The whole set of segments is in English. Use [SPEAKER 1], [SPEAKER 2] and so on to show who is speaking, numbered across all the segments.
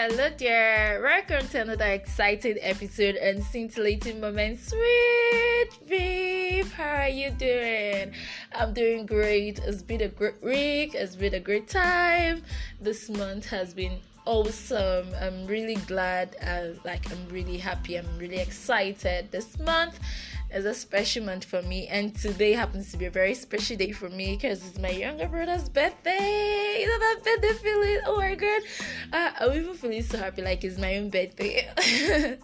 [SPEAKER 1] Hello there, welcome to another exciting episode and scintillating moment. Sweet babe, how are you doing? I'm doing great. It's been a great week, it's been a great time. This month has been awesome. I'm really glad, uh, like, I'm really happy, I'm really excited. This month is a special month for me, and today happens to be a very special day for me because it's my younger brother's birthday. You know that birthday feeling? Oh my god, uh, I'm even feeling so happy like it's my own birthday.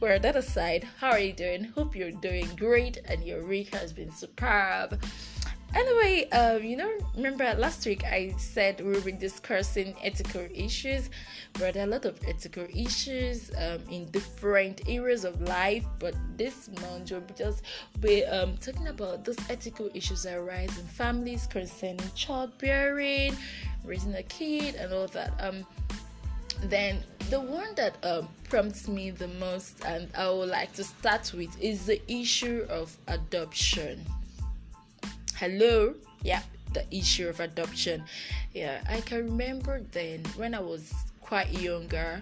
[SPEAKER 1] well, that aside, how are you doing? Hope you're doing great and your week has been superb. Anyway, um, you know, remember last week I said we were discussing ethical issues, but there are a lot of ethical issues um, in different areas of life. But this month we'll just be um, talking about those ethical issues that arise in families concerning childbearing, raising a kid, and all that. Um, then the one that um, prompts me the most, and I would like to start with, is the issue of adoption hello? Yeah the issue of adoption. Yeah i can remember then when i was quite younger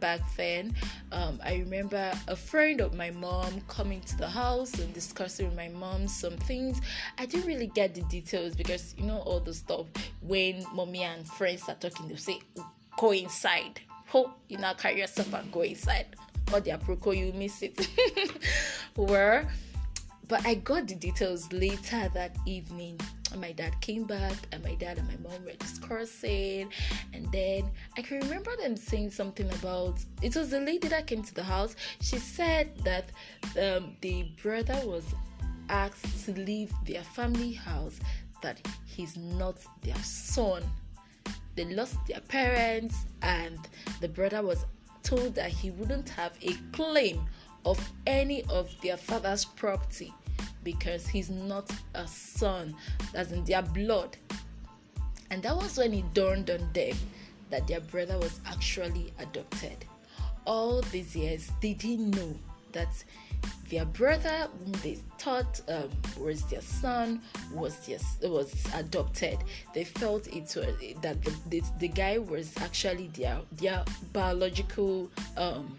[SPEAKER 1] back then um, i remember a friend of my mom coming to the house and discussing with my mom some things. I didn't really get the details because you know all the stuff when mommy and friends are talking they say go inside. Oh you now carry yourself and go inside. Or their proco you miss it. Where but I got the details later that evening. My dad came back, and my dad and my mom were discussing. And then I can remember them saying something about it was the lady that came to the house. She said that um, the brother was asked to leave their family house, that he's not their son. They lost their parents, and the brother was told that he wouldn't have a claim of any of their father's property because he's not a son, that's in their blood. And that was when it dawned on them that their brother was actually adopted. All these years, they didn't know that their brother, whom they thought um, was their son, was their, was adopted. They felt it was that the, the, the guy was actually their their biological um,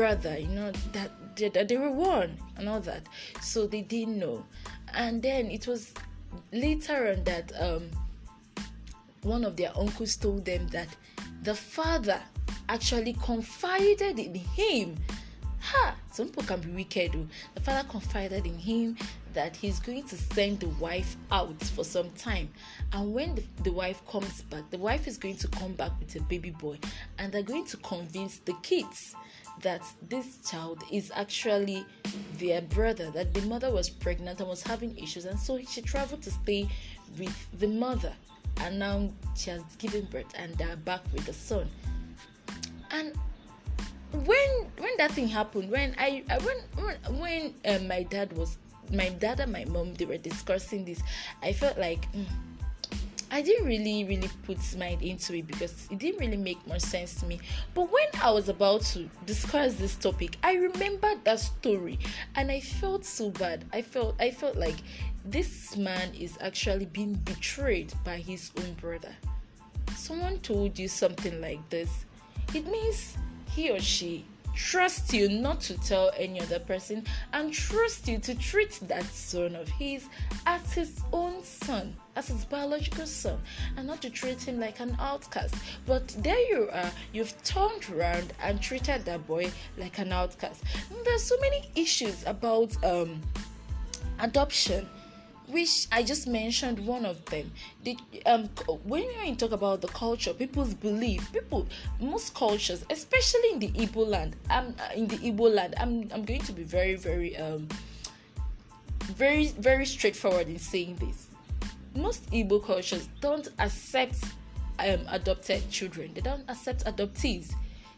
[SPEAKER 1] brother. You know that that they were one and all that. So they didn't know. And then it was later on that um, one of their uncles told them that the father actually confided in him. Ha! Some people can be wicked. Though. The father confided in him that he's going to send the wife out for some time. And when the, the wife comes back, the wife is going to come back with a baby boy, and they're going to convince the kids that this child is actually their brother, that the mother was pregnant and was having issues, and so she traveled to stay with the mother, and now she has given birth, and they're back with the son. And when when that thing happened, when I, I when when, when uh, my dad was my dad and my mom they were discussing this, I felt like. Mm, I didn't really, really put mind into it because it didn't really make much sense to me. But when I was about to discuss this topic, I remembered that story and I felt so bad. I felt I felt like this man is actually being betrayed by his own brother. Someone told you something like this. It means he or she trust you not to tell any other person and trust you to treat that son of his as his own son, as his biological son, and not to treat him like an outcast. But there you are, you've turned around and treated that boy like an outcast. There's so many issues about um, adoption which I just mentioned one of them. The, um, when you talk about the culture, people's belief, people, most cultures, especially in the Igbo land, I'm uh, in the Igbo land. I'm I'm going to be very very um very very straightforward in saying this. Most Igbo cultures don't accept um adopted children. They don't accept adoptees.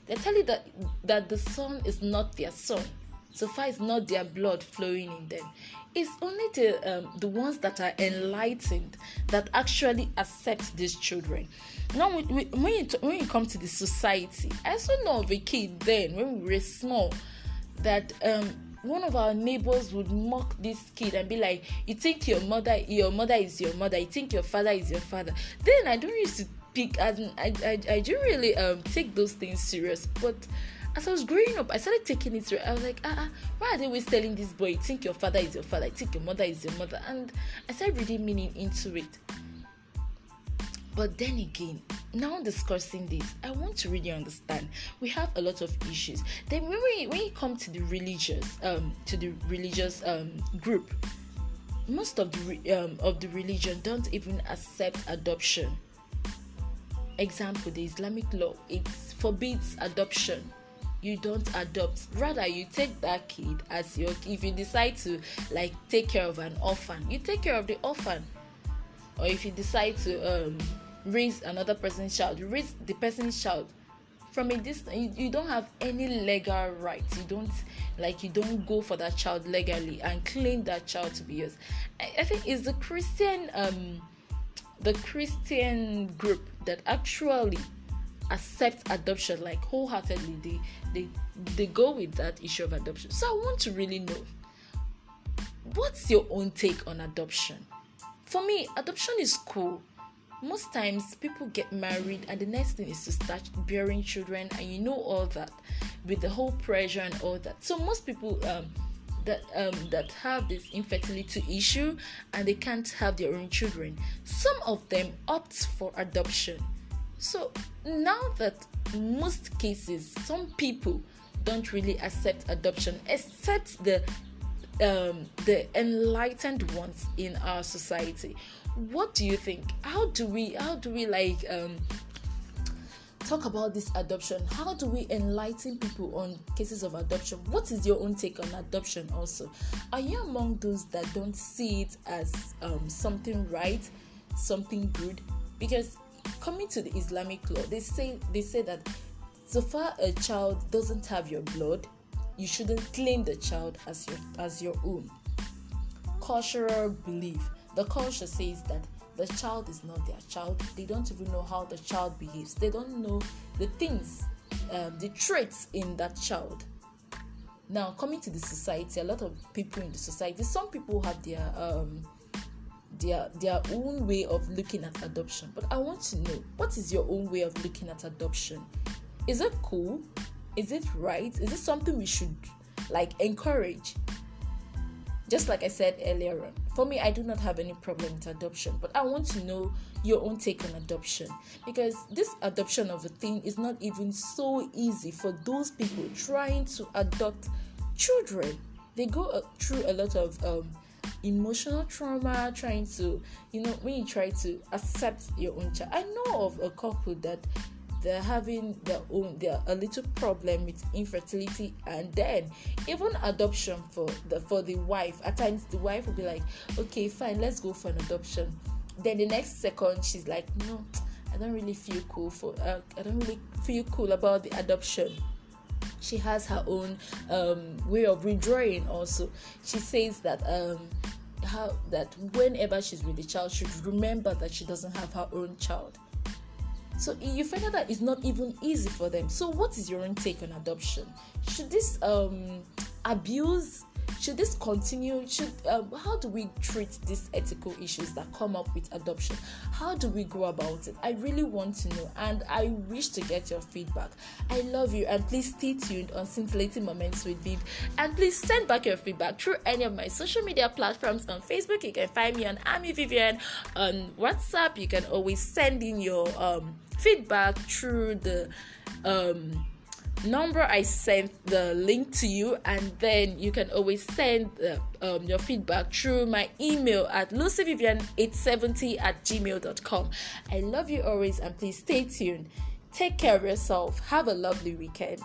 [SPEAKER 1] They tell you that that the son is not their son so far it's not their blood flowing in them. It's only the um, the ones that are enlightened that actually accept these children. Now when you, when you come to the society i also know of a kid then when we were small that um, one of our neighbors would mock this kid and be like you think your mother your mother is your mother. You think your father is your father. Then i don't used to pick as I, I I do really um take those things serious, but as I was growing up, I started taking it. I was like, ah, uh-uh, why are they always telling this boy, think your father is your father, think your mother is your mother? And I started reading meaning into it. But then again, now discussing this, I want to really understand. We have a lot of issues. Then when we when you come to the religious um to the religious um group, most of the um, of the religion don't even accept adoption. Example: the Islamic law it forbids adoption. You don't adopt. Rather, you take that kid as your. If you decide to like take care of an orphan, you take care of the orphan. Or if you decide to um, raise another person's child, you raise the person's child from a distance you, you don't have any legal rights you don't like you don't go for that child legally and claim that child to be yours i, I think it's the christian um the christian group that actually accept adoption like wholeheartedly they they they go with that issue of adoption. So i want to really know what's your own take on adoption? For me adoption is cool. Most times people get married and the next thing is to start bearing children and you know all that with the whole pressure and all that. So most people um, that um, that have this infertility issue and they can't have their own children. Some of them opt for adoption so now that most cases some people don't really accept adoption except the um, the enlightened ones in our society what do you think? How do we how do we like um talk about this adoption? How do we enlighten people on cases of adoption? What is your own take on adoption also? Are you among those that don't see it as um, something right something good? Because coming to the islamic law they say they say that so far a child doesn't have your blood you shouldn't claim the child as your as your own cultural belief the culture says that the child is not their child. They don't even know how the child behaves. They don't know the things, um, the traits in that child. Now, coming to the society, a lot of people in the society, some people have their um, their their own way of looking at adoption. But I want to know what is your own way of looking at adoption? Is it cool? Is it right? Is it something we should like encourage? Just like I said earlier on, for me, I do not have any problem with adoption, but I want to know your own take on adoption because this adoption of a thing is not even so easy for those people trying to adopt children. They go uh, through a lot of um, emotional trauma trying to, you know, when you try to accept your own child. I know of a couple that they're having their own their a little problem with infertility and then even adoption for the for the wife. At times the wife will be like okay fine let's go for an adoption. Then the next second she's like no i don't really feel cool for uh, i don't really feel cool about the adoption. She has her own um, way of withdrawing also. She says that um, how that whenever she's with the child should remember that she doesn't have her own child so you find out that it's not even easy for them. So what is your own take on adoption? Should this um, abuse should this continue should um, how do we treat these ethical issues that come up with adoption? How do we go about it? I really want to know and i wish to get your feedback. I love you and please stay tuned on scintillating moments with viv. And please send back your feedback through any of my social media platforms. On facebook you can find me on ami vivian on whatsapp you can always send in your um, feedback through the um, number I sent the link to you, and then you can always send uh, um, your feedback through my email at lucyvivian870 at gmail.com. I love you always, and please stay tuned. Take care of yourself. Have a lovely weekend.